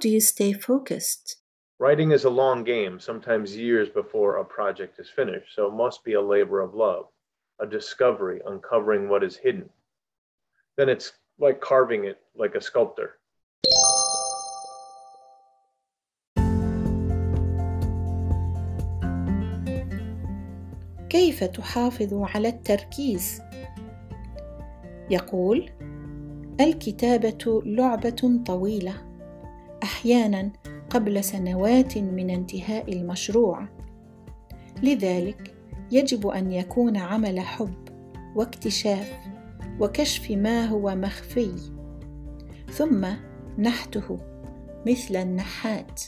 do you stay focused? Writing is a long game, sometimes years before a project is finished, so it must be a labor of love, a discovery, uncovering what is hidden. Then it's like carving it like a sculptor. كيف تحافظ على التركيز يقول الكتابه لعبه طويله أحيانا قبل سنوات من انتهاء المشروع. لذلك يجب أن يكون عمل حب واكتشاف وكشف ما هو مخفي. ثم نحته مثل النحات.